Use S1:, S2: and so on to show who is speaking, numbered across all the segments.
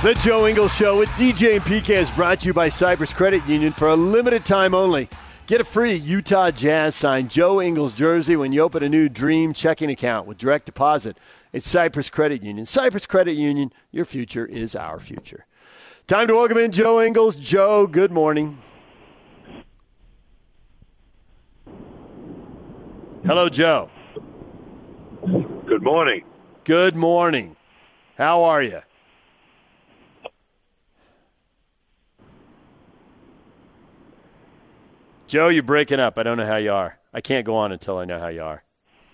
S1: The Joe Ingles Show with DJ and PK is brought to you by Cypress Credit Union for a limited time only. Get a free Utah Jazz signed Joe Ingles jersey when you open a new Dream checking account with direct deposit. It's Cypress Credit Union. Cypress Credit Union, your future is our future. Time to welcome in Joe Ingles. Joe, good morning. Hello, Joe.
S2: Good morning.
S1: Good morning. How are you? Joe, you're breaking up. I don't know how you are. I can't go on until I know how you are.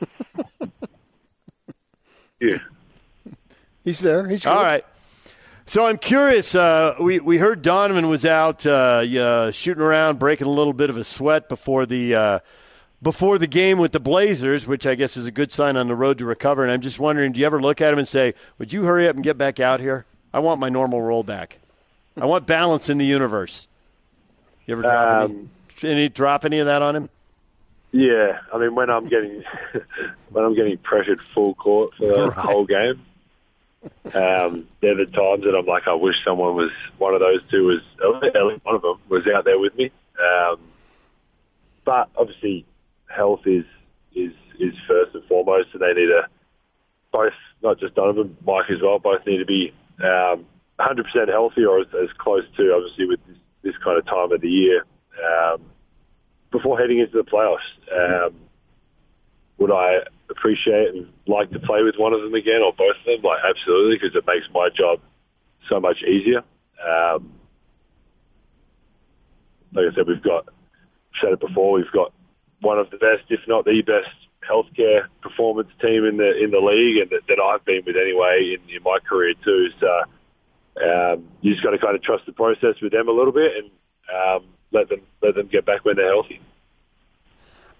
S2: Yeah.
S1: He's there. He's all right. So I'm curious. Uh, we we heard Donovan was out uh, uh, shooting around, breaking a little bit of a sweat before the uh, before the game with the Blazers, which I guess is a good sign on the road to recover. And I'm just wondering, do you ever look at him and say, "Would you hurry up and get back out here? I want my normal role back. I want balance in the universe." You ever drop
S2: Um,
S1: any, drop any of that on him?
S2: Yeah, I mean when I'm getting when I'm getting pressured full court for the
S1: Right.
S2: whole game, um, they're the times that I'm like, I wish someone was one of those two was one of them was out there with me. Um, but obviously, health is is is first and foremost, and they need to both not just Donovan, Mike as well, both need to be um, 100% healthy or as, as close to obviously with this, this kind of time of the year. Um, before heading into the playoffs. Um, would I appreciate and like to play with one of them again or both of them? Like absolutely, because it makes my job so much easier. Um, like I said, we've got said it before. We've got one of the best, if not the best, healthcare performance team in the in the league, and that, that I've been with anyway in, in my career too. So um, you just got to kind of trust the process with them a little bit and um, let them let them get back when they're healthy.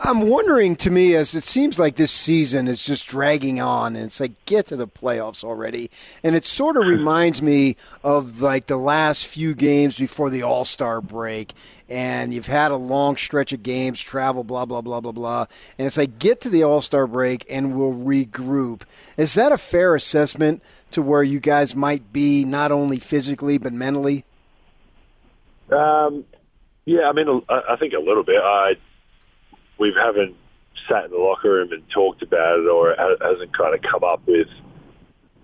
S3: I'm wondering to me as it seems like this season is just dragging on and it's like get to the playoffs already. And it sort of reminds me of like the last few games before the All-Star break and you've had a long stretch of games, travel blah blah blah blah blah. And it's like get to the All-Star break and we'll regroup. Is that a fair assessment to where you guys might be not only physically but mentally?
S2: Um, yeah, I mean, I think a little bit. I we haven't sat in the locker room and talked about it, or it hasn't kind of come up with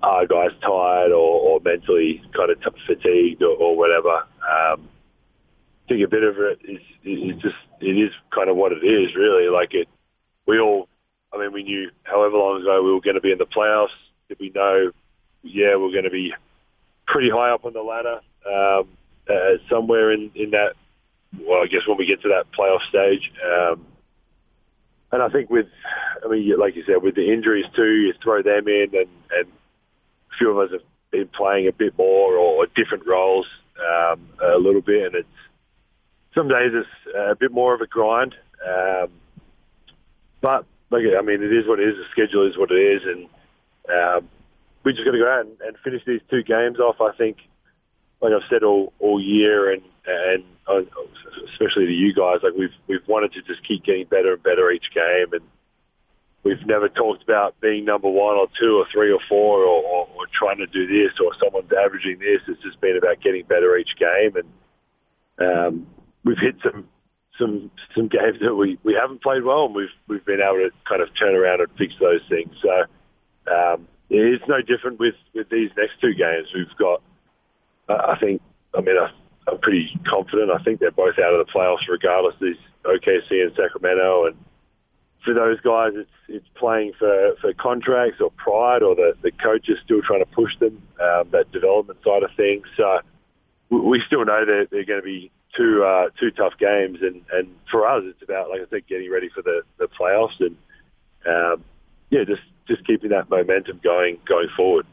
S2: are guys tired or, or mentally kind of fatigued or, or whatever. Um, I think a bit of it is, is just it is kind of what it is, really. Like it, we all. I mean, we knew however long ago we were going to be in the playoffs. Did we know? Yeah, we're going to be pretty high up on the ladder, um, uh, somewhere in in that. Well, I guess when we get to that playoff stage. Um, and I think with, I mean, like you said, with the injuries too, you throw them in, and, and a few of us have been playing a bit more or, different roles um, a little bit, and it's some days it's a bit more of a grind. Um, but like, I mean, it is what it is. The schedule is what it is, and um, we just got to go out and, and finish these two games off. I think, like I've said all all year, and and uh, especially to you guys, like we've we've wanted to just keep getting better and better each game, and we've never talked about being number one or two or three or four or, or, or trying to do this or someone's averaging this. It's just been about getting better each game, and um, we've hit some some some games that we, we haven't played well, and we've we've been able to kind of turn around and fix those things. So um, it's no different with with these next two games. We've got, uh, I think, I mean, I'm pretty confident. I think they're both out of the playoffs regardless. These OKC and Sacramento, and for those guys, it's it's playing for, for contracts or pride, or the the coach is still trying to push them um, that development side of things. So we still know that they're going to be two uh, two tough games, and, and for us, it's about like I said, getting ready for the, the playoffs, and um, yeah, just just keeping that momentum going going forward.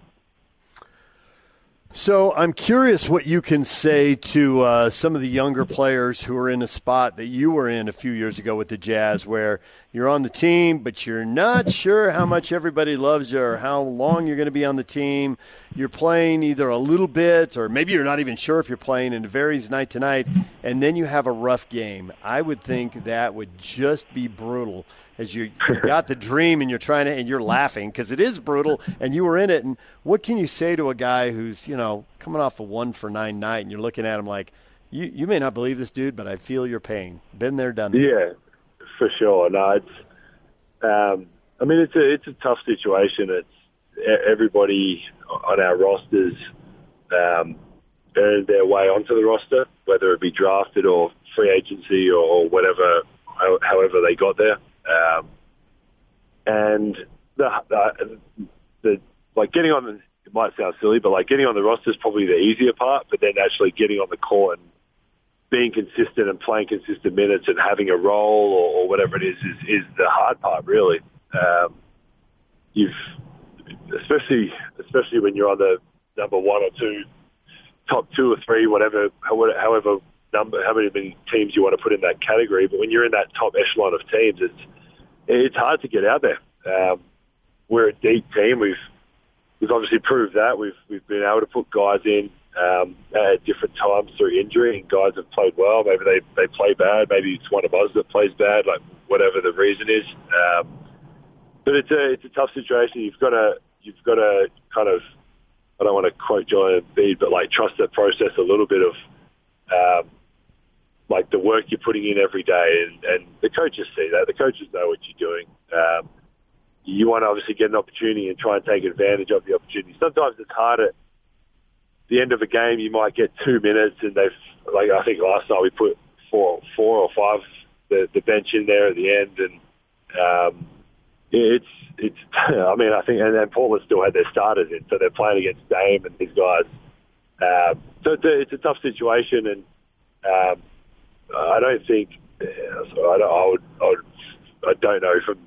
S1: So I'm curious what you can say to uh, some of the younger players who are in a spot that you were in a few years ago with the Jazz, where you're on the team, but you're not sure how much everybody loves you or how long you're going to be on the team. You're playing either a little bit, or maybe you're not even sure if you're playing, and it varies night to night. And then you have a rough game. I would think that would just be brutal as you, you got the dream and you're trying to and you're laughing because it is brutal and you were in it. And what can you say to a guy who's you know coming off a one for nine night and you're looking at him like, you you may not believe this dude, but I feel your pain. Been there, done that.
S2: Yeah, for sure. No, it's. Um, I mean, it's a it's a tough situation. It's everybody on our rosters um, earned their way onto the roster, whether it be drafted or free agency or whatever, however they got there. Um, and the, the, the like getting on the it might sound silly, but like getting on the roster is probably the easier part. But then actually getting on the court and being consistent and playing consistent minutes and having a role or, or whatever it is, is is the hard part really. Um, you've especially especially when you're on the number one or two, top two or three, whatever, however number, how many teams you want to put in that category. But when you're in that top echelon of teams, it's it's hard to get out there. Um, we're a deep team. We've we've obviously proved that. We've we've been able to put guys in um, at different times through injury, and guys have played well. Maybe they they play bad. Maybe it's one of us that plays bad. Like whatever the reason is. Um, but it's a it's a tough situation. You've got to you've got to kind of I don't want to quote Joel Embiid, but like trust that process a little bit of um, like the work you're putting in every day, and, and the coaches see that. The coaches know what you're doing. Um, you want to obviously get an opportunity and try and take advantage of the opportunity. Sometimes it's hard at the end of a game. You might get two minutes, and they've like I think last night we put four, four or five the, the bench in there at the end, and um, it's it's. I mean, I think and then Portland still had their starters in, so they're playing against Dame and these guys. Um, so it's a, it's a tough situation, and um, I don't think. So I, don't, I would. I would. I don't know from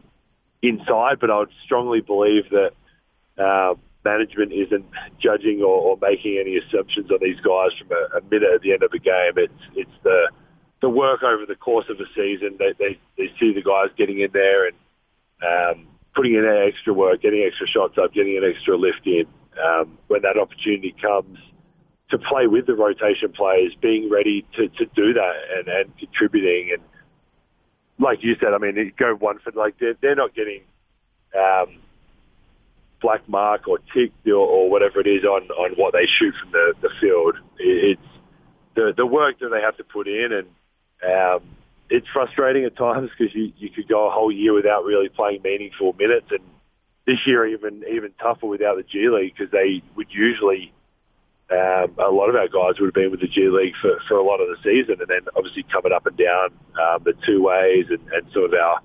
S2: inside, but I would strongly believe that uh, management isn't judging or, or, making any assumptions on these guys from a, a, minute at the end of a game. It's it's the the work over the course of a season. They they, they see the guys getting in there and um, putting in extra work, getting extra shots up, getting an extra lift in. Um, when that opportunity comes, to play with the rotation players, being ready to, to do that and, and contributing. And like you said, I mean, go one for like they're, they're not getting um, black mark or ticked or, or whatever it is on, on what they shoot from the, the field. It's the the work that they have to put in, and um, it's frustrating at times because you, you could go a whole year without really playing meaningful minutes, and this year even even tougher without the G League because they would usually um, a lot of our guys would have been with the G League for, for a lot of the season, and then obviously coming up and down um, the two ways, and, and some of our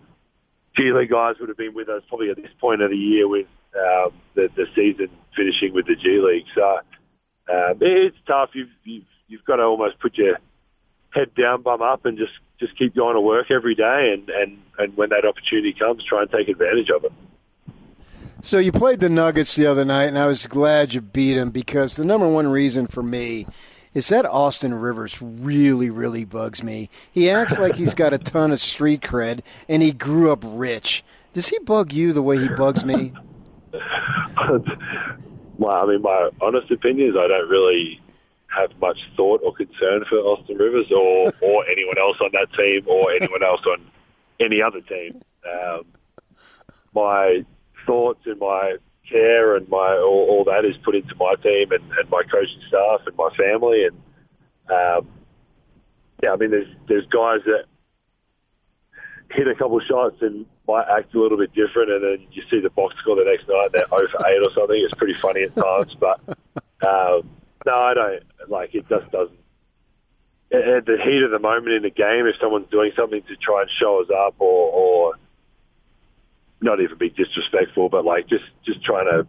S2: G League guys would have been with us probably at this point of the year with um, the, the season finishing with the G League. So um, it's tough. You've, you've you've got to almost put your head down, bum up, and just just keep going to work every day, and and and when that opportunity comes, try and take advantage of it.
S3: So you played the Nuggets the other night, and I was glad you beat them because the number one reason for me is that Austin Rivers really, really bugs me. He acts like he's got a ton of street cred, and he grew up rich. Does he bug you the way he bugs me?
S2: well, I mean, my honest opinion is I don't really have much thought or concern for Austin Rivers or, or anyone else on that team or anyone else on any other team. Um, my thoughts and my care and my all, all that is put into my team and, and my coaching staff and my family and um, yeah, I mean there's there's guys that hit a couple of shots and might act a little bit different, and then you see the box score the next night they're 0 for 8 or something. It's pretty funny at times, but um, no, I don't like it. Just doesn't. At the heat of the moment in the game, if someone's doing something to try and show us up or, or not even be disrespectful, but like just just trying to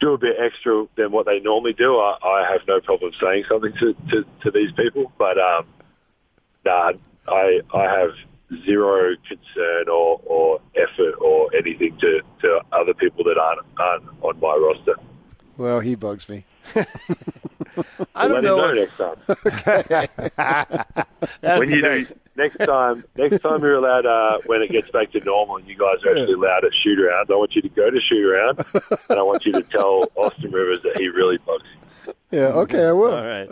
S2: do a bit extra than what they normally do. I, I have no problem saying something to, to, to these people, but um, nah, I I have zero concern or, or effort or anything to, to other people that aren't aren't on my roster.
S3: Well, he bugs me.
S1: I don't
S2: Let
S1: know.
S2: him
S1: if-
S2: know next time. when you do next time, next time you're allowed uh, when it gets back to normal and you guys are actually allowed at shoot around, I want you to go to shoot around and I want you to tell Austin Rivers that he really bugs you.
S3: Yeah, okay, I will.
S1: All right.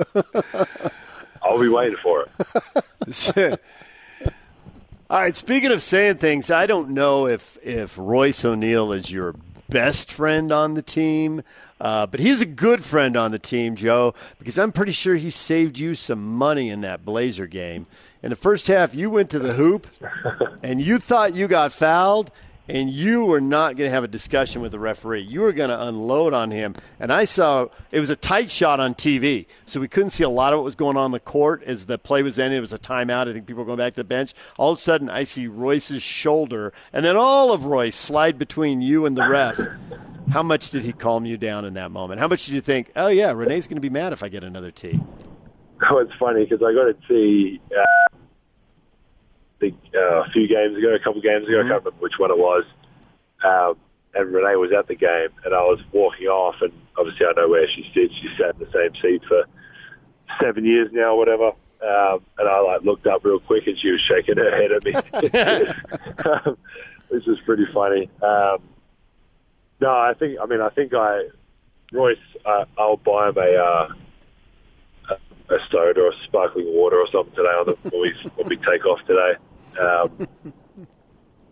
S2: I'll be waiting for it.
S1: All right. Speaking of saying things, I don't know if if Royce O'Neale is your best friend on the team, uh, but he's a good friend on the team, Joe, because I'm pretty sure he saved you some money in that Blazer game. In the first half, you went to the hoop, and you thought you got fouled, and you were not going to have a discussion with the referee. You were going to unload on him. And I saw it was a tight shot on TV, so we couldn't see a lot of what was going on the court as the play was ending. It was a timeout. I think people were going back to the bench. All of a sudden, I see Royce's shoulder, and then all of Royce slide between you and the ref. How much did he calm you down in that moment? How much did you think, oh, yeah, Renee's going to be mad if I get another T?
S2: Oh, it's funny because I got to see uh, the, uh, a few games ago, a couple games ago. I can't remember which one it was. Um, and Renee was at the game, and I was walking off, and obviously I know where she sits. She sat in the same seat for seven years now, or whatever. Um, and I like looked up real quick, and she was shaking her head at me, um, which was pretty funny. Um, no, I think. I mean, I think I Royce. Uh, I'll buy him a. Uh, a soda or a sparkling water or something today on the, when, we, when we take off today. Um,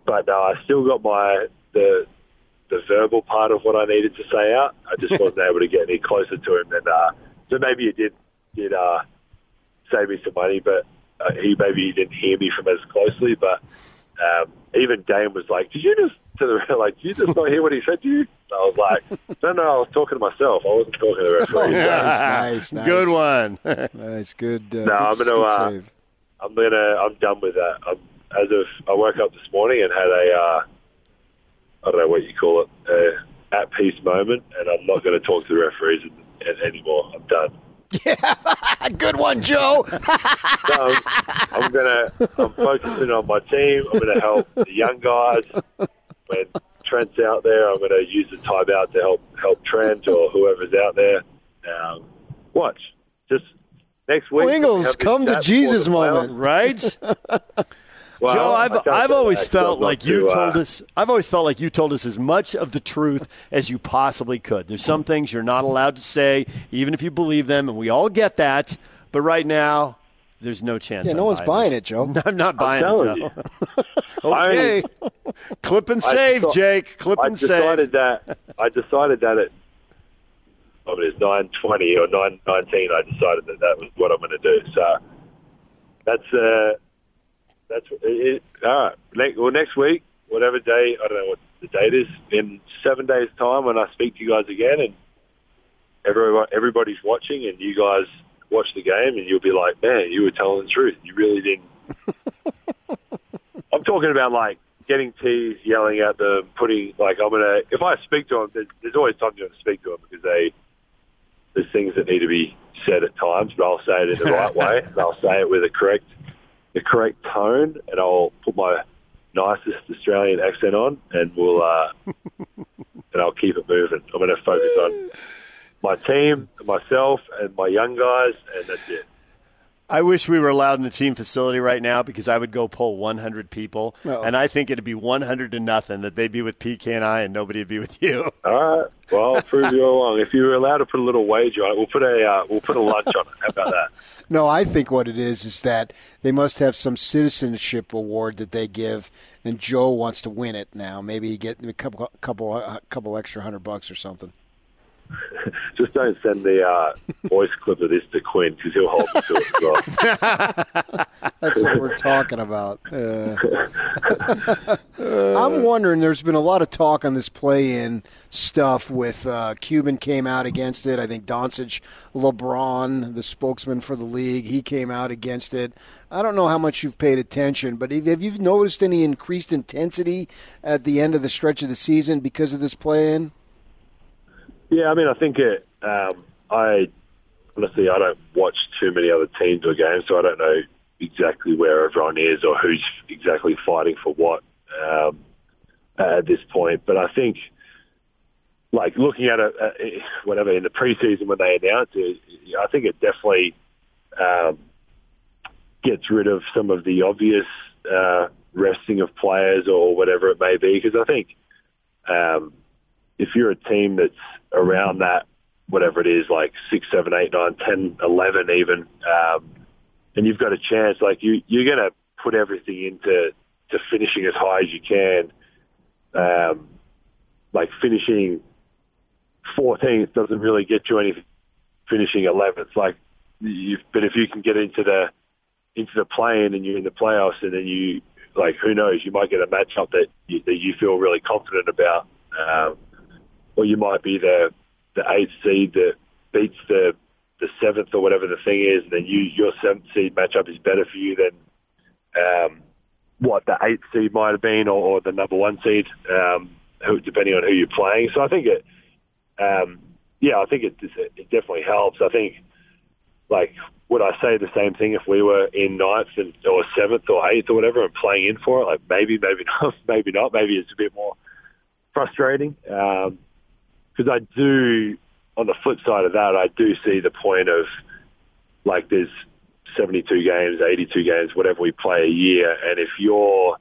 S2: but no, I still got my the the verbal part of what I needed to say out. I just wasn't able to get any closer to him, and uh, so maybe it did did uh, save me some money, but uh, he maybe he didn't hear me from as closely. But um, even Dame was like, "Did you just to the like? You just not hear what he said to you?" I was like, "No, no, I was talking to myself. I wasn't talking to the referee."
S3: nice, nice,
S1: Good one.
S3: Nice, good. Uh,
S2: No,
S3: good,
S2: I'm gonna,
S3: good
S2: uh. I'm gonna. I'm done with that. I'm, as of I woke up this morning and had a, uh, I don't know what you call it, a at peace moment, and I'm not going to talk to the referees an- an- anymore. I'm done.
S3: Yeah, good one, Joe.
S2: So I'm, I'm gonna. I'm focusing on my team. I'm gonna help the young guys. When Trent's out there, I'm gonna use the timeout to help help Trent or whoever's out there. Um, watch. Just next week.
S3: Wingles, come to Jesus
S2: before the playoffs.
S3: moment.
S1: right?
S2: Well,
S1: Joe,
S2: I
S1: I've I've always
S2: that, 'cause
S1: felt like you
S2: to, uh,
S1: told us. I've always felt like you told us as much of the truth as you possibly could. There's some things you're not allowed to say, even if you believe them, and we all get that. But right now, there's no chance.
S3: Yeah,
S1: I'm
S3: no one's buying
S1: this.
S3: it, Joe.
S1: I'm not buying
S2: telling
S1: it, Joe.
S2: I-
S1: okay, clip and
S2: I
S1: save,
S2: thought-
S1: Jake. Clip
S2: I
S1: and
S2: decided
S1: save.
S2: that I decided that at I mean, it's nine twenty or nine nineteen. I decided that that was what I'm going to do. So that's uh, that's it, all right. Next, well, next week, whatever day I don't know what the date is. In seven days' time, when I speak to you guys again, and everyone everybody's watching, and you guys watch the game, and you'll be like, man, you were telling the truth. You really didn't. I'm talking about like getting teased, yelling at them, putting like I'm gonna. If I speak to them, there's, there's always time to speak to them because they there's things that need to be said at times, but I'll say it in the right way. And I'll say it with a correct the correct tone, and I'll put my nicest Australian accent on, and we'll uh, and I'll keep it moving. I'm going to focus on my team, myself, and my young guys, and that's it.
S1: I wish we were allowed in the team facility right now because I would go pull 100 people,
S3: Uh-oh.
S1: and I think it'd be 100 to nothing that they'd be with PK and I, and nobody would be with you.
S2: All right. Well, I'll prove you wrong. If you were allowed to put a little wager on it, we'll put a uh, we'll put a lunch on it. How about that?
S3: No, I think what it is is that they must have some citizenship award that they give, and Joe wants to win it now. Maybe he get a couple, couple, a couple extra hundred bucks or something.
S2: just don't send the uh, voice clip of this to Quinn because he'll hold me to it
S3: well. That's what we're talking about. Uh, I'm wondering. There's been a lot of talk on this play-in stuff. With uh, Cuban came out against it. I think Doncic, LeBron, the spokesman for the league, he came out against it. I don't know how much you've paid attention, but have you noticed any increased intensity at the end of the stretch of the season because of this play-in?
S2: Yeah, I mean, I think it. Um, I honestly, I don't watch too many other teams or games, so I don't know exactly where everyone is or who's exactly fighting for what um, at this point. But I think, like looking at it, uh, whatever in the preseason when they announced it, I think it definitely um, gets rid of some of the obvious uh, resting of players or whatever it may be. Because I think um, if you're a team that's around that, whatever it is, like six, seven, eight, nine, ten, eleven, even, um, and you've got a chance, like you, you're going to put everything into to finishing as high as you can. Um, like finishing 14th doesn't really get you anything. Finishing 11th, like, you, but if you can get into the into the play-in and you're in the playoffs, and then you like, who knows, you might get a matchup that you, that you feel really confident about. Um, or you might be the the eighth seed that beats the the seventh or whatever the thing is, and then you your seventh seed matchup is better for you than um, what the eighth seed might have been, or, or the number one seed, um, who, depending on who you're playing. So I think it, um, yeah, I think it, it definitely helps. I think, like, would I say the same thing if we were in ninth and, or seventh or eighth or whatever and playing in for it? Like maybe, maybe not, maybe not. Maybe it's a bit more frustrating. Um, because I do, on the flip side of that, I do see the point of like there's 72 games, 82 games, whatever we play a year, and if you're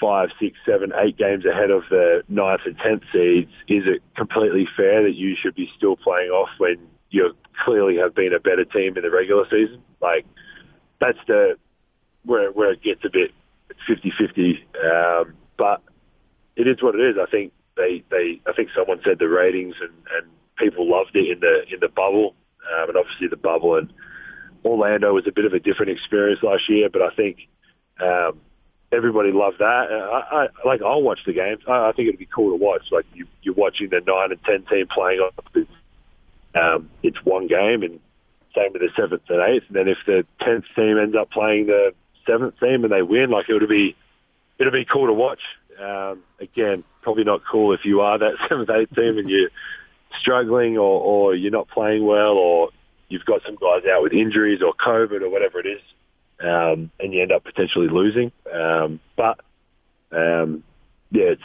S2: five, six, seven, eight games ahead of the ninth and tenth seeds, is it completely fair that you should be still playing off when you clearly have been a better team in the regular season? Like that's the where where it gets a bit 50-50. Um, but it is what it is. I think they, they I think someone said the ratings and, and people loved it in the in the bubble, um, and obviously the bubble and Orlando was a bit of a different experience last year, but I think um, everybody loved that. I, I like I'll watch the games. I, I think it'd be cool to watch. Like you, you're watching the nine and ten team playing off. Um, it's one game, and same with the seventh and eighth. And then if the tenth team ends up playing the seventh team and they win, like it would be it'll be cool to watch. Um, again, probably not cool if you are that seventh, eighth team and you're struggling or, or you're not playing well or you've got some guys out with injuries or COVID or whatever it is, um, and you end up potentially losing. Um, but um, yeah, it's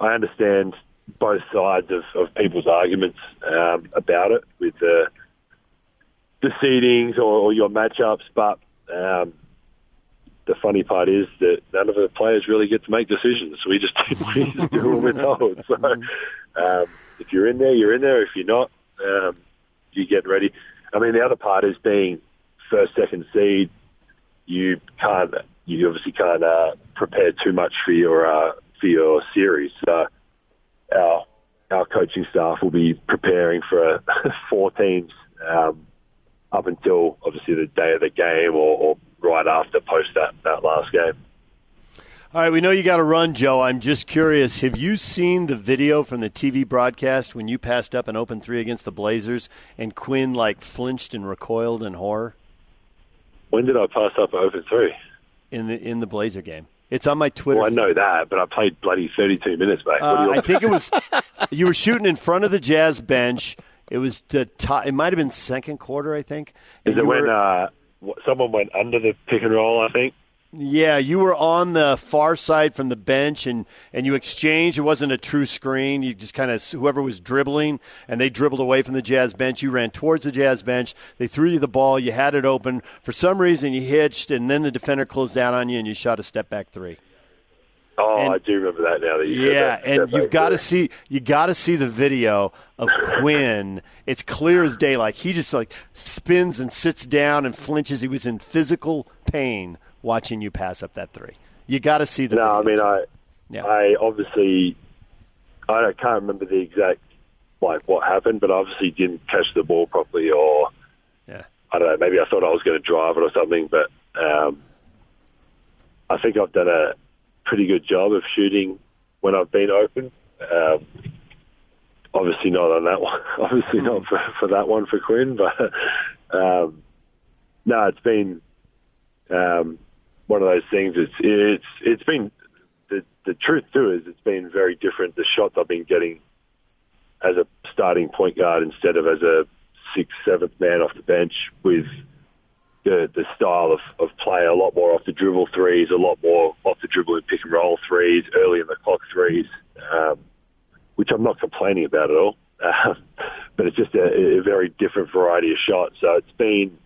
S2: I understand both sides of, of people's arguments um, about it with the the seedings or, or your matchups, but um, the funny part is that none of the players really get to make decisions. We just, we just do what we're told. So um, if you're in there, you're in there. If you're not, um, you get ready. I mean, the other part is being first, second seed. You can't, you obviously can't uh, prepare too much for your uh, for your series. So our our coaching staff will be preparing for four teams um, up until obviously the day of the game or, or right after post that, that last game.
S1: All right, we know you got to run, Joe. I'm just curious. Have you seen the video from the TV broadcast when you passed up an open three against the Blazers and Quinn like flinched and recoiled in horror?
S2: When did I pass up an open three?
S1: In the in the Blazer game. It's on my Twitter.
S2: Well, I know that, but I played bloody 32 minutes, mate.
S1: Uh, I think it was you were shooting in front of the Jazz bench. It was the top, it might have been second quarter, I think.
S2: Is it when uh, someone went under the pick and roll, I think.
S1: Yeah, you were on the far side from the bench, and, and you exchanged. It wasn't a true screen. You just kind of whoever was dribbling, and they dribbled away from the Jazz bench. You ran towards the Jazz bench. They threw you the ball. You had it open. For some reason, you hitched, and then the defender closed down on you, and you shot a step back three.
S2: Oh, and, I do remember that now. That
S1: yeah, and you've got to see you got to see the video of Quinn. it's clear as day. Like he just like spins and sits down and flinches. He was in physical pain watching you pass up that three. You got to see the.
S2: No,
S1: video.
S2: I mean I. Yeah. I obviously, I can't remember the exact like what happened, but obviously didn't catch the ball properly, or
S1: yeah.
S2: I don't know. Maybe I thought I was going to drive it or something, but um, I think I've done a pretty good job of shooting when I've been open. Um, obviously not on that one. obviously not for, for that one for Quinn, but um, no, it's been um, one of those things. It's it's it's been the the truth too is it's been very different. The shots I've been getting as a starting point guard instead of as a sixth, seventh man off the bench with the the style of, of play a lot more off the dribble threes, a lot more off the dribble and pick and roll threes, early in the clock threes, um, which I'm not complaining about at all. Um, but it's just a, a very different variety of shots. So it's been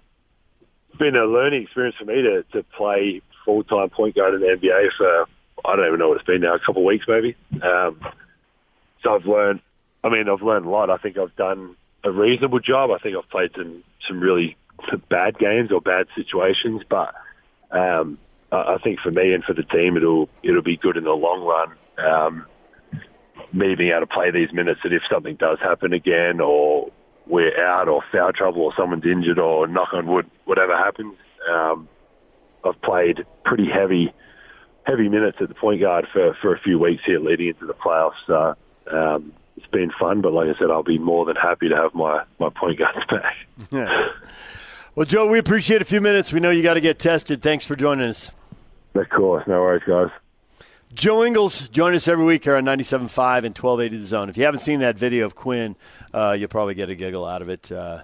S2: been a learning experience for me to, to play full time point guard in the NBA for I don't even know what it's been now, a couple of weeks maybe. Um, so I've learned. I mean, I've learned a lot. I think I've done a reasonable job. I think I've played some some really bad games or bad situations, but um, I think for me and for the team, it'll it'll be good in the long run. Um, me being able to play these minutes that if something does happen again, or we're out, or foul trouble, or someone's injured, or knock on wood, whatever happens, um, I've played pretty heavy heavy minutes at the point guard for for a few weeks here leading into the playoffs. So um, it's been fun, but like I said, I'll be more than happy to have my my point guards back.
S1: Yeah. Well, Joe, we appreciate a few minutes. We know you got to get tested. Thanks for joining us.
S2: Of course. No worries, guys.
S1: Joe Ingles, join us every week here on 97.5 and 1280 The Zone. If you haven't seen that video of Quinn, uh, you'll probably get a giggle out of it. Uh,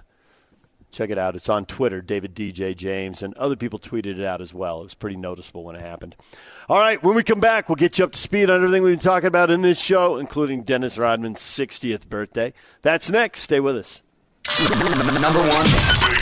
S1: check it out. It's on Twitter, David DJ James, and other people tweeted it out as well. It was pretty noticeable when it happened. All right, when we come back, we'll get you up to speed on everything we've been talking about in this show, including Dennis Rodman's 60th birthday. That's next. Stay with us.
S4: Number one.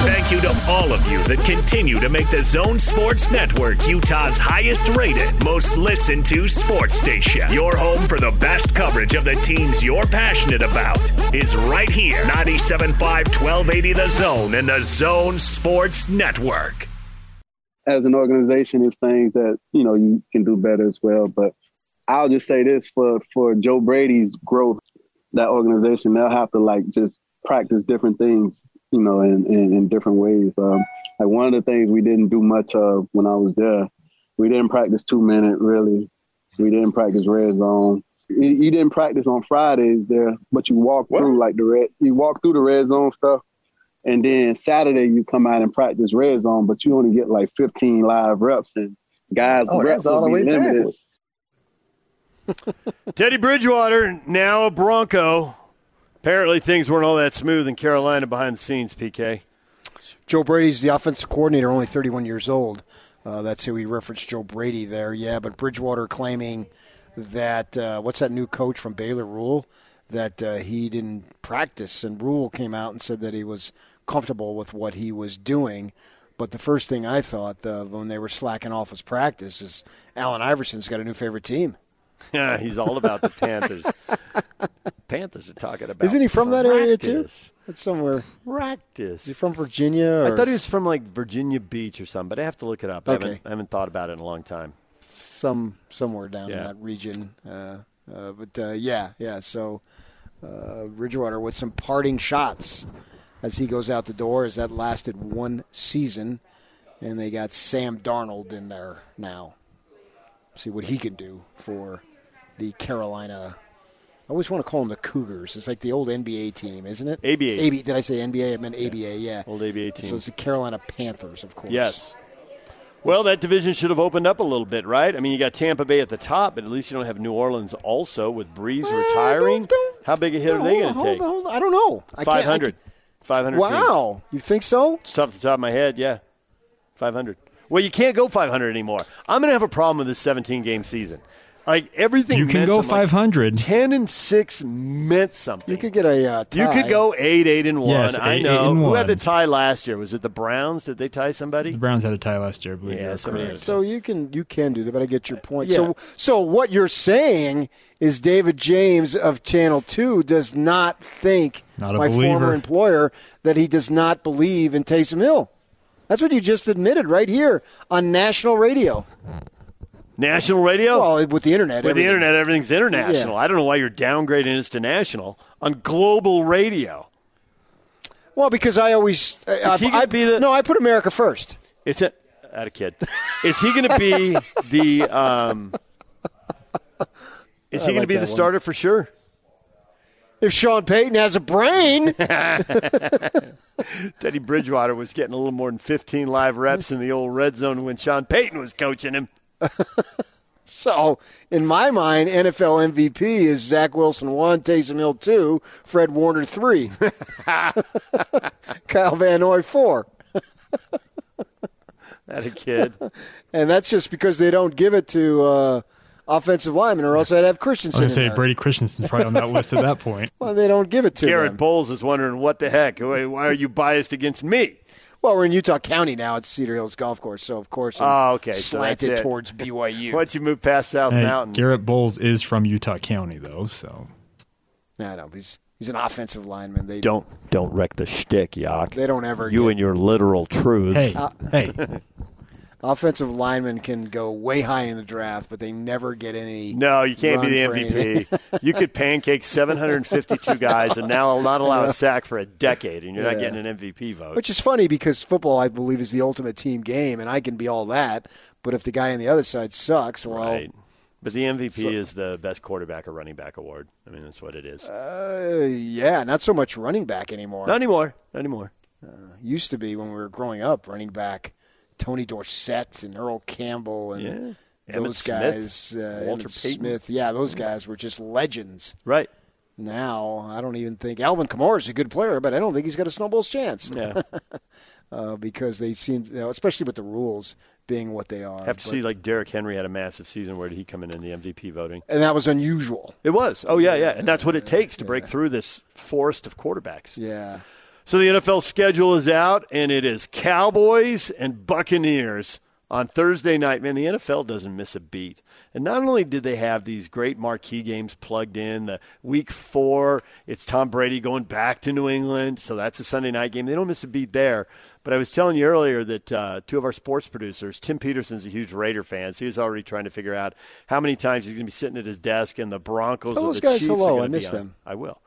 S4: Thank you to all of you that continue to make the Zone Sports Network Utah's highest rated, most listened to sports station. Your home for the best coverage of the teams you're passionate about is right here. 97.5 1280 The Zone and the Zone Sports Network.
S5: As an organization, it's things that, you know, you can do better as well. But I'll just say this for for Joe Brady's growth, that organization, they'll have to like just practice different things you know, in, in, in different ways. Um, like one of the things we didn't do much of when I was there, we didn't practice two minute really. We didn't practice red zone. You, you didn't practice on Fridays there, but you walk what? through like the red. You walk through the red zone stuff, and then Saturday you come out and practice red zone, but you only get like 15 live reps, and guys oh, reps will be limited.
S1: Teddy Bridgewater, now a Bronco. Apparently, things weren't all that smooth in Carolina behind the scenes, PK.
S3: Joe Brady's the offensive coordinator, only 31 years old. Uh, that's who he referenced, Joe Brady there. Yeah, but Bridgewater claiming that, uh, what's that new coach from Baylor, Rhule, That uh, he didn't practice, and Rhule came out and said that he was comfortable with what he was doing. But the first thing I thought of when they were slacking off his practice is Allen Iverson's got a new favorite team.
S1: Yeah, he's all about the Panthers. Panthers are talking about.
S3: Isn't he from
S1: practice.
S3: that area too? It's somewhere.
S1: Practice.
S3: Is he from Virginia?
S1: I thought he was from like Virginia Beach or something, but I have to look it up.
S3: Okay.
S1: I haven't, I haven't thought about it in a long time.
S3: Some somewhere down
S1: Yeah.
S3: in that region. Uh, uh, but uh, yeah, yeah. So uh, Bridgewater with some parting shots as he goes out the door. As that lasted one season, and they got Sam Darnold in there now. See what he can do for the Carolina. I always want to call them the Cougars. It's like the old NBA team, isn't it?
S1: ABA.
S3: AB, did I say NBA? I meant ABA. Yeah.
S1: Old ABA team.
S3: So it's the Carolina Panthers, of course.
S1: Yes. Well, that division should have opened up a little bit, right? I mean, you got Tampa Bay at the top, but at least you don't have New Orleans also with
S3: Brees
S1: retiring. How big a hit are they going to take?
S3: I don't know. I can't- I
S1: 500. 500 team.
S3: Wow. You think so?
S1: It's tough at the top of my head, yeah. 500. Well, you can't go 500 anymore. I'm going to have a problem with this 17 game season. Like everything.
S6: You can go 500.
S1: Ten and six meant something.
S3: You could get a uh,
S1: You could go eight, eight and one.
S6: Yes,
S1: I
S6: eight,
S1: know.
S6: eight and
S1: Who had the tie last year? Was it the Browns? Did they tie somebody?
S6: The Browns had a tie last year, I believe.
S1: Yeah, somebody had
S3: So you can you can do that, but I get your point.
S1: Yeah.
S3: So so what you're saying is David James of Channel Two does not think
S6: Not
S3: my
S6: believer.
S3: former employer that he does not believe in Taysom Hill. That's what you just admitted right here on national radio.
S1: National radio.
S3: Well, with the internet,
S1: With the internet, everything's international.
S3: Yeah.
S1: I don't know why you're downgrading this to national on global radio.
S3: Well, because I always I,
S1: he
S3: I,
S1: be the-
S3: no, I put America first.
S1: It's a, at a kid. Is he going to be the? Um, is he
S3: I
S1: going to be the
S3: one.
S1: starter for sure?
S3: If Sean Payton has a brain,
S1: Teddy Bridgewater was getting a little more than 15 live reps in the old red zone when Sean Payton was coaching him.
S3: so in my mind, NFL MVP is Zach Wilson one, Taysom Hill two, Fred Warner three, Kyle Van Noy four.
S1: that a kid.
S3: And that's just because they don't give it to uh, offensive linemen, or else I'd have Christensen.
S6: I was going to say
S3: there.
S6: Brady Christensen's probably on that list at that point.
S3: Well, they don't give it to
S1: Garett
S3: them.
S1: Bolles is wondering what the heck. Why why are you biased against me?
S3: Well, we're in Utah County now. It's Cedar Hills Golf Course, so of course, I'm
S1: Oh, okay,
S3: slanted
S1: that's it.
S3: towards BYU.
S1: Why don't you move past South
S6: Hey,
S1: Mountain?
S6: Garett Bolles is from Utah County, though, so.
S3: No, no, he's he's an offensive lineman. They
S1: Don't don't wreck the shtick, Yak.
S3: They don't ever
S1: You
S3: get-
S1: and your literal truths.
S6: Hey,
S3: Uh,
S6: hey,
S3: offensive linemen can go way high in the draft, but they never get any.
S1: No, you can't be the
S3: run for anything.
S1: MVP. you could pancake 752 guys and now not allow a sack for a decade, and you're not getting an MVP vote.
S3: Which is funny because football, I believe, is the ultimate team game, and I can be all that. But if the guy on the other side sucks, well,
S1: right. But the MVP is the best quarterback or running back award. I mean, that's what it is.
S3: uh, yeah, not so much running back anymore.
S1: not anymore. Not anymore.
S3: Used to be when we were growing up, running back Tony Dorsett and Earl Campbell and
S1: Yeah.
S3: Those
S1: Smith,
S3: guys, uh,
S1: Walter Payton.
S3: Smith. Yeah, those guys were just legends.
S1: Right.
S3: Now, I don't even think Alvin Kamara is a good player, but I don't think he's got a snowball's chance.
S1: Yeah.
S3: uh, because they seem, you know, especially with the rules being what they are.
S1: Have to
S3: But-
S1: see, like, Derrick Henry had a massive season. Where did he come in in the MVP voting?
S3: and that was unusual.
S1: It was. Oh, yeah, yeah. And that's what it takes to break through this forest of quarterbacks.
S3: Yeah.
S1: So the NFL schedule is out, and it is Cowboys and Buccaneers on Thursday night. Man, the NFL doesn't miss a beat. And not only did they have these great marquee games plugged in, the week four, it's Tom Brady going back to New England, so that's a Sunday night game. They don't miss a beat there. But I was telling you earlier that uh, two of our sports producers, Tim Peterson's a huge Raider fan, so he was already trying to figure out how many times he's going to be sitting at his desk and the Broncos
S3: Tell
S1: or
S3: those
S1: the
S3: guys
S1: Chiefs
S3: hello. I miss them.
S1: I will.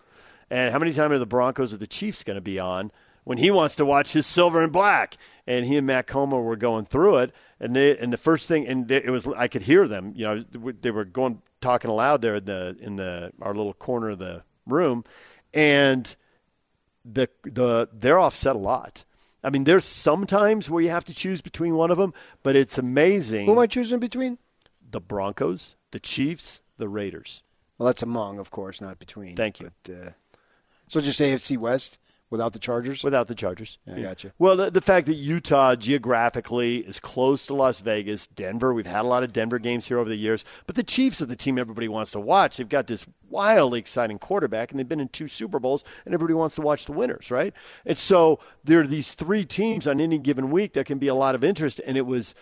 S1: And how many times are the Broncos or the Chiefs going to be on when he wants to watch his silver and black? And he and Matt Comer were going through it, and they and the first thing, and they, it was I could hear them. You know, they were going talking aloud there in the in the our little corner of the room, and the the they're offset a lot. I mean, there's sometimes where you have to choose between one of them, but it's amazing.
S3: Who am I choosing between?
S1: the Broncos, the Chiefs, the Raiders.
S3: Well, that's among, of course, not between.
S1: Thank you.
S3: But, uh, so just AFC West without the Chargers?
S1: Without the Chargers.
S3: I gotcha.
S1: Well, the, the fact that Utah geographically is close to Las Vegas, Denver, we've had a lot of Denver games here over the years, but the Chiefs are the team everybody wants to watch. They've got this wildly exciting quarterback, and they've been in two Super Bowls, and everybody wants to watch the winners, right? And so there are these three teams on any given week that can be a lot of interest, and it was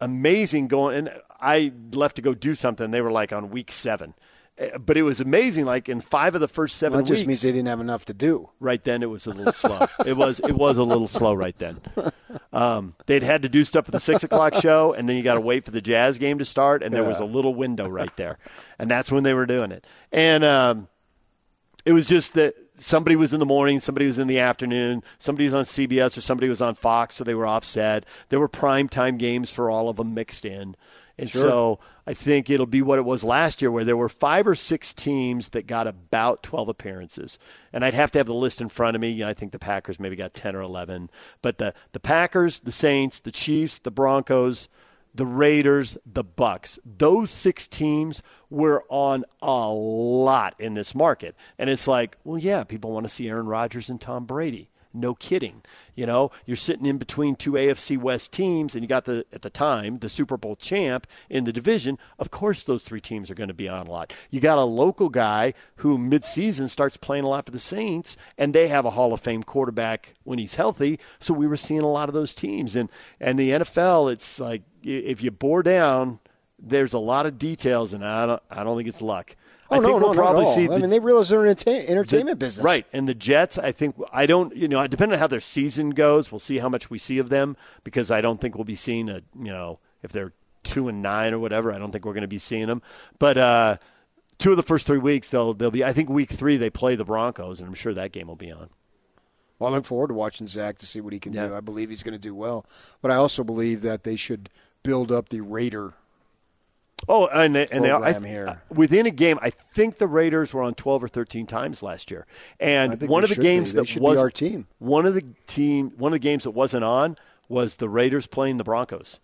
S1: amazing going. And I left to go do something. They were like on week seven. Eh, But it was amazing. Like in five of the first seven
S3: Well, that just
S1: weeks,
S3: means they didn't have enough to do.
S1: right then it was a little slow. It was it was a little slow right then. Um, they'd had to do stuff for the six o'clock show, and then you got to wait for the Jazz game to start, and there was a little window right there, and that's when they were doing it. And um, it was just that somebody was in the morning, somebody was in the afternoon, somebody was on CBS or somebody was on Fox, so they were offset. There were prime time games for all of them mixed in. And so I think it'll be what it was last year, where there were five or six teams that got about 12 appearances. And I'd have to have the list in front of me. You know, I think the Packers maybe got 10 or 11. But the, the Packers, the Saints, the Chiefs, the Broncos, the Raiders, the Bucs. Those six teams were on a lot in this market. And it's like, well, yeah, people want to see Aaron Rodgers and Tom Brady. No kidding. You know, you're sitting in between two AFC West teams, and you got the at the time the Super Bowl champ in the division. Of course, those three teams are going to be on a lot. You got a local guy who midseason starts playing a lot for the Saints, and they have a Hall of Fame quarterback when he's healthy. So we were seeing a lot of those teams, and and the NFL, it's like if you bore down, there's a lot of details, and I don't I don't think it's luck.
S3: Oh,
S1: I think
S3: no,
S1: we'll
S3: no,
S1: probably
S3: not at all.
S1: see. The,
S3: I mean, they realize they're an entertain-
S1: the-
S3: entertainment business.
S1: Right. And the Jets, I think, I don't, you know, depending on how their season goes, we'll see how much we see of them because I don't think we'll be seeing a, you know, if they're two and nine or whatever, I don't think we're going to be seeing them. But, uh, Two of the first three weeks, they'll they'll be. I think week three they play the Broncos, and I'm sure that game will be on.
S3: Well, I look forward to watching Zach to see what he can
S1: Yeah.
S3: do. I believe he's going to do well, but I also believe that they should build up the Raider.
S1: Oh, and they, and they are th-
S3: here.
S1: uh, within a game. I think the Raiders were on 12 or 13 times last year, and one of the games. That was
S3: our team.
S1: One of the team, one of the games that wasn't on was the Raiders playing the Broncos,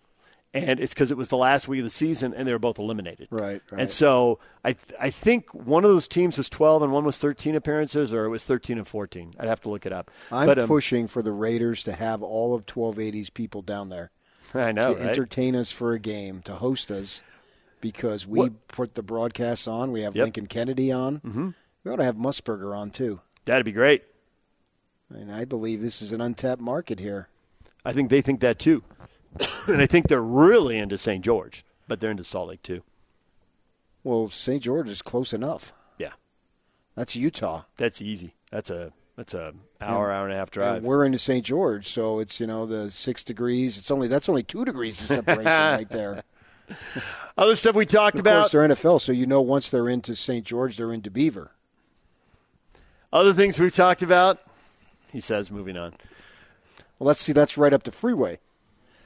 S1: and it's because it was the last week of the season, and they were both eliminated.
S3: Right, right.
S1: And so I I think one of those teams was 12 and one was 13 appearances, or it was 13 and 14. I'd have to look it up.
S3: I'm
S1: but, um,
S3: pushing for the Raiders to have all of 1280's people down there
S1: I know,
S3: to
S1: right?
S3: entertain us for a game, to host us, because we put the broadcasts on. We have
S1: Yep.
S3: Lincoln Kennedy on. Mm-hmm. We ought to have Musburger on too.
S1: That'd be great.
S3: And I believe this is an untapped market here.
S1: I think they think that too. and I think they're really into St. George, but they're into Salt Lake too.
S3: Well, St. George is close enough.
S1: Yeah.
S3: That's Utah.
S1: That's easy. That's a that's a hour, hour and a half drive.
S3: And we're into St. George, so it's you know the six degrees. It's only that's only two degrees of separation right there.
S1: Other stuff we talked
S3: Of
S1: about.
S3: course, they're NFL, so you know once they're into St. George, they're into Beaver.
S1: Other things we've talked about. He says, moving on.
S3: Well, let's see. That's right up the freeway,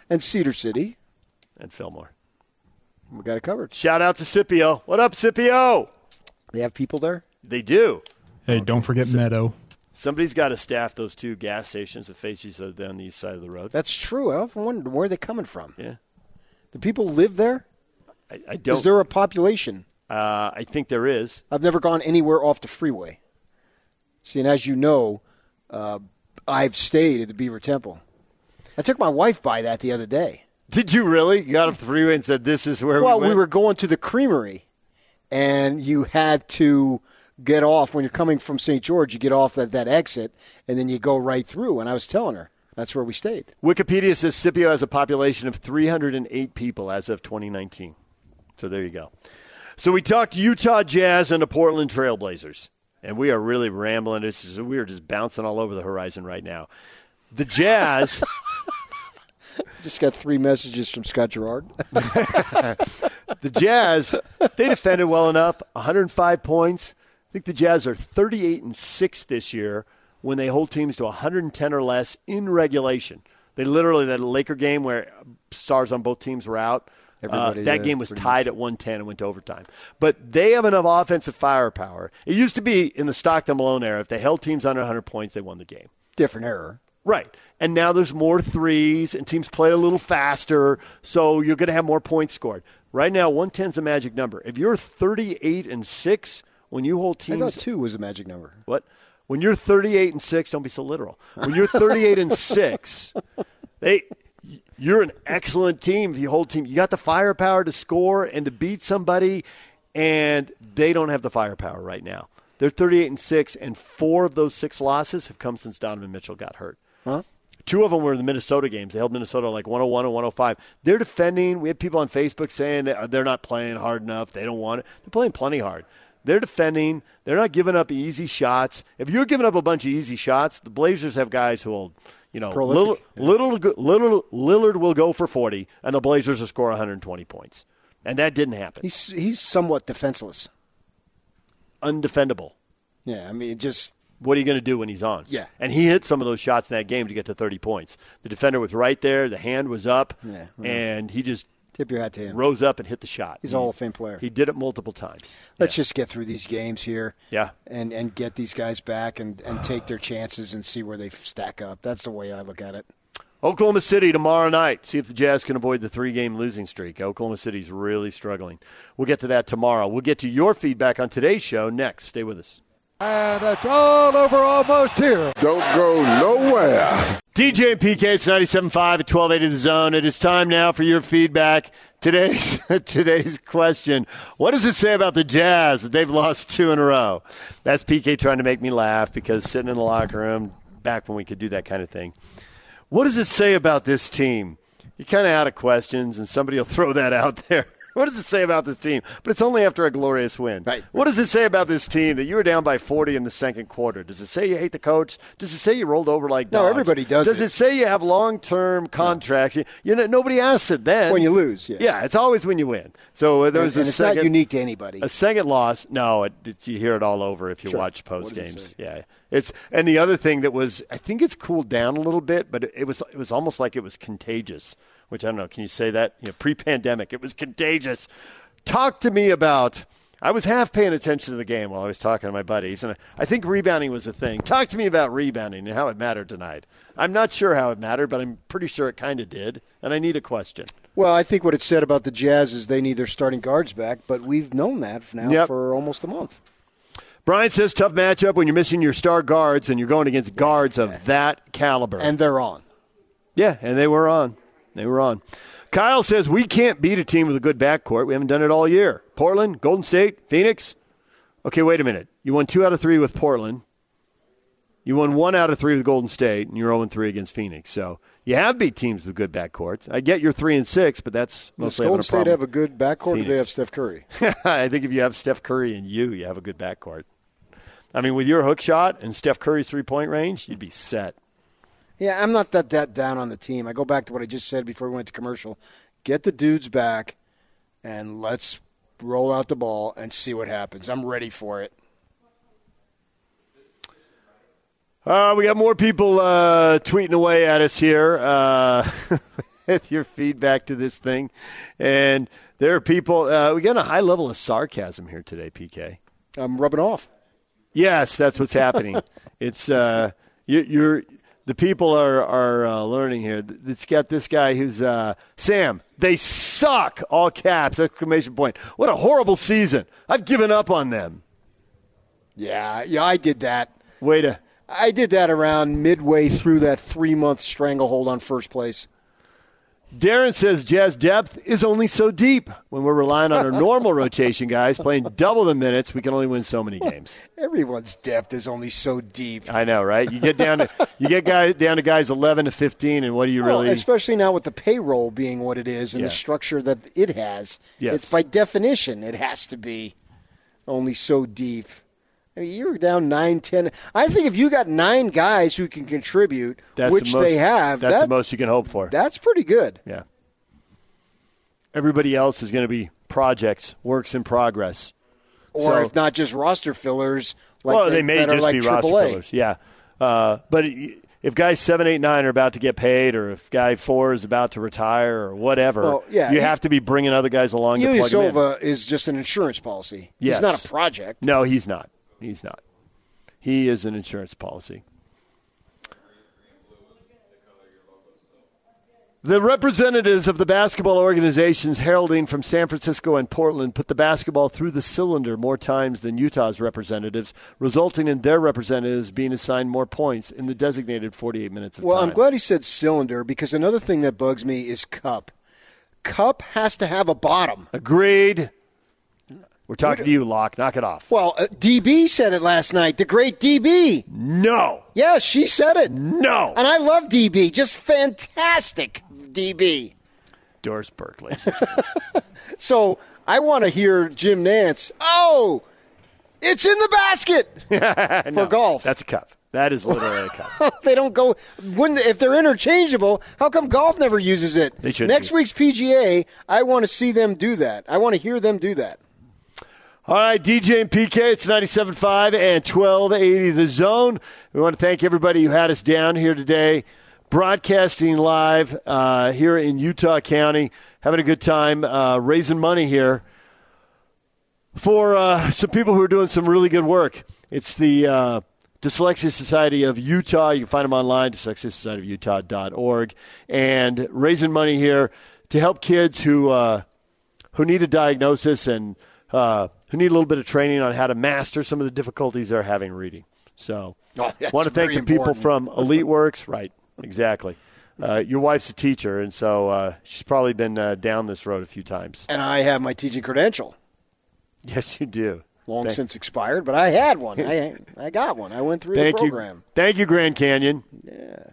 S3: and Cedar City.
S1: And Fillmore.
S3: We got it covered.
S1: Shout out to Scipio. What up, Scipio?
S3: They have people there.
S1: They do.
S6: Hey, don't forget Meadow.
S1: Somebody's got to staff those two gas stations that face each other down the east side of the road.
S3: That's true. I often wondered where they're coming from.
S1: Yeah.
S3: Do people live there?
S1: I, I don't.
S3: Is there a population?
S1: uh, I think there is.
S3: I've never gone anywhere off the freeway. See, and as you know, uh, I've stayed at the Beaver Temple. I took my wife by that the other day.
S1: Did you really? You got off the freeway and said, "This is where we
S3: Well,
S1: we
S3: we were going to the creamery, and you had to get off when you're coming from St. George. You get off at that exit, and then you go right through. And I was telling her that's where we stayed.
S1: Wikipedia says Scipio has a population of 308 people as of 2019. So there you go. So we talked Utah Jazz and the Portland Trailblazers, and we are really rambling. It's just, we are just bouncing all over the horizon right now. The Jazz,
S3: Just got three messages from Scott Gerard.
S1: the Jazz, they defended well enough. 105 points. I think the Jazz are 38 and six this year when they hold teams to 110 or less in regulation. They literally that Laker game where stars on both teams were out. Uh, that game was tied at 110 and went to overtime. But they have enough offensive firepower. It used to be in the Stockton Malone era, if they held teams under 100 points, they won the game.
S3: Different error.
S1: Right. And now there's more threes, and teams play a little faster, so you're going to have more points scored. Right now, 110 is a magic number. If you're 38 and 6, when you hold
S3: I
S1: teams.
S3: thought two was a magic number.
S1: What? When you're 38 and 6, don't be so literal. When you're 38 and 6, they you're an excellent team if you hold team. You got the firepower to score and to beat somebody and they don't have the firepower right now. They're 38 and 6 and four of those 6 losses have come since Donovan Mitchell got hurt.
S3: Huh?
S1: Two of them were in the Minnesota games. They held Minnesota like 101 and 105. They're defending. We had people on Facebook saying uh, they're not playing hard enough. They don't want it. They're playing plenty hard. They're defending. They're not giving up easy shots. If you're giving up a bunch of easy shots, the Blazers have guys who will, you know, little,
S3: Prolific.
S1: little, little, Lillard will go for 40, and the Blazers will score 120 points. And that didn't happen.
S3: He's he's somewhat defenseless.
S1: Undefendable.
S3: Yeah, I mean, just
S1: What are you going to do when he's on?
S3: Yeah.
S1: And he hit some of those shots in that game to get to 30 points. The defender was right there. The hand was up.
S3: Yeah, yeah.
S1: And he just
S3: tip your hat to him.
S1: rose up and hit the shot.
S3: He's
S1: He-
S3: a Hall of Fame player.
S1: He did it multiple times.
S3: Let's just get through these games here.
S1: Yeah.
S3: And and get these guys back and, and take their chances and see where they stack up. That's the way I look at it.
S1: Oklahoma City tomorrow night. See if the Jazz can avoid the three game losing streak. Oklahoma City's really struggling. We'll get to that tomorrow. We'll get to your feedback on today's show next. Stay with us.
S7: And it's all over almost here.
S8: Don't go nowhere.
S1: DJ and PK, it's 97.5 at 1280 The Zone. It is time now for your feedback. Today's, today's question What does it say about the Jazz that they've lost two in a row? That's PK trying to make me laugh because sitting in the locker room, back when we could do that kind of thing. What does it say about this team? You're kind of out of questions, and somebody will throw that out there. What does it say about this team? But it's only after a glorious win.
S3: Right.
S1: What does it say about this team that you were down by 40 in the second quarter? Does it say you hate the coach? Does it say you rolled over like
S3: No, everybody does
S1: Does
S3: it.
S1: it say you have long-term contracts? You, you know, nobody asks it then.
S3: When you lose, yeah.
S1: Yeah, it's always when you win. So uh, there was
S3: and
S1: a
S3: it's
S1: second,
S3: not unique to anybody.
S1: a second loss. No, it, it, you hear it all over if you
S3: Sure.
S1: watch post games. Yeah, it's and the other thing that was, I think it's cooled down a little bit, but it, it was it was almost like it was contagious. Which I don't know. Can you say that? You know, pre-pandemic, it was contagious. Talk to me about. I was half paying attention to the game while I was talking to my buddies, and I think rebounding was a thing. Talk to me about rebounding and how it mattered tonight. I'm not sure how it mattered, but I'm pretty sure it kind of did, and I need a question.
S3: Well, I think what it said about the Jazz is they need their starting guards back, but we've known that now
S1: Yep.
S3: for almost a month.
S1: Brian says tough matchup when you're missing your star guards and you're going against guards of that caliber.
S3: And they're on.
S1: yeah, and they were on. They were on. Kyle says we can't beat a team with a good backcourt. We haven't done it all year. Portland, Golden State, Phoenix. Okay, wait a minute. You won two out of three with Portland. You won one out of three with Golden State, and you're 0 3 against Phoenix. So you have beat teams with good backcourt. I get you're three and six, but that's
S3: Does
S1: mostly
S3: Golden
S1: having a
S3: State have a good backcourt or do they have Steph Curry?
S1: I think if you have Steph Curry and you, you have a good backcourt. I mean, with your hook shot and Steph Curry's three point range, you'd be set.
S3: Yeah, I'm not that, that down on the team. I go back to what I just said before we went to commercial. Get the dudes back and let's roll out the ball and see what happens. I'm ready for it.
S1: Uh, we got more people uh, tweeting away at us here uh, with your feedback to this thing. And there are people, uh, we got a high level of sarcasm here today, PK.
S3: I'm rubbing off.
S1: Yes, that's what's happening. it's uh, you, you're the people are are uh, learning here. It's got this guy who's uh, Sam. They suck! All caps! Exclamation point! What a horrible season! I've given up on them.
S3: Yeah, yeah, I did that.
S1: Way to
S3: I did that around midway through that three month stranglehold on first place.
S1: Darren says Jazz depth is only so deep. When we're relying on our normal rotation guys playing double the minutes, we can only win so many games.
S3: Everyone's depth is only so deep.
S1: I know, right? You get down to you get guys down to guys eleven to fifteen, and what do you
S3: Well,
S1: really?
S3: especially now with the payroll being what it is and
S1: Yeah.
S3: the structure that it has.
S1: Yes.
S3: It's by definition, it has to be only so deep. I mean, you're down nine, ten. I think if you got nine guys who can contribute,
S1: That's
S3: which
S1: the most,
S3: they have,
S1: That's
S3: that,
S1: the most you can hope for.
S3: that's pretty good.
S1: Yeah. Everybody else is going to be projects, works in progress.
S3: Or
S1: So-
S3: if not just roster fillers, like
S1: well, they, may just
S3: like
S1: be roster fillers. Yeah. Uh, but if guys seven, eight, nine are about to get paid, or if guy four is about to retire, or whatever,
S3: Well, yeah,
S1: you
S3: he-
S1: have to be bringing other guys along to plug them in.
S3: Ilyasova is just an insurance policy.
S1: Yes.
S3: He's not a project.
S1: No, he's not. He's not. He is an insurance policy. The representatives of the basketball organizations heralding from San Francisco and Portland put the basketball through the cylinder more times than Utah's representatives, resulting in their representatives being assigned more points in the designated 48 minutes of
S3: Well,
S1: time.
S3: I'm glad he said cylinder because another thing that bugs me is cup. Cup has to have a bottom.
S1: Agreed. We're talking to you, Locke. Knock it off.
S3: Well, uh, DB said it last night. The great DB.
S1: No.
S3: Yes, she said it.
S1: No.
S3: And I love DB. Just fantastic DB.
S1: Doris Berkeley.
S3: So I want to hear Jim Nantz. Oh, it's in the basket for golf.
S1: That's a cup. That is literally a cup.
S3: they don't go. Wouldn't if they're interchangeable? How come golf never uses it?
S1: They should
S3: Next
S1: be.
S3: week's PGA, I want to see them do that. I want to hear them do that.
S1: All right, DJ and PK, it's 97.5 and 1280 The Zone. We want to thank everybody who had us down here today, broadcasting live uh, here in Utah County, having a good time, uh, raising money here for uh, some people who are doing some really good work. It's the uh, Dyslexia Society of Utah. You can find them online, dyslexiasocietyofutah.org, and raising money here to help kids who uh, who need a diagnosis and uh, who need a little bit of training on how to master some of the difficulties they're having reading. So,
S3: oh,
S1: want to thank the
S3: important.
S1: people from Elite Works. Right, exactly. Uh, your wife's a teacher, and so uh, she's probably been uh, down this road a few times.
S3: And I have my teaching credential.
S1: Yes, you do.
S3: Long
S1: Thank-
S3: since expired, but I had one. I I got one. I went through
S1: Thank
S3: the
S1: you.
S3: program.
S1: Thank you, Grand Canyon.
S3: Yeah.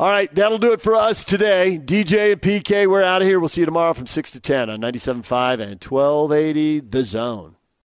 S1: All right, that'll do it for us today. DJ and PK, we're out of here. We'll see you tomorrow from 6 to 10 on 97.5 and 1280 The Zone.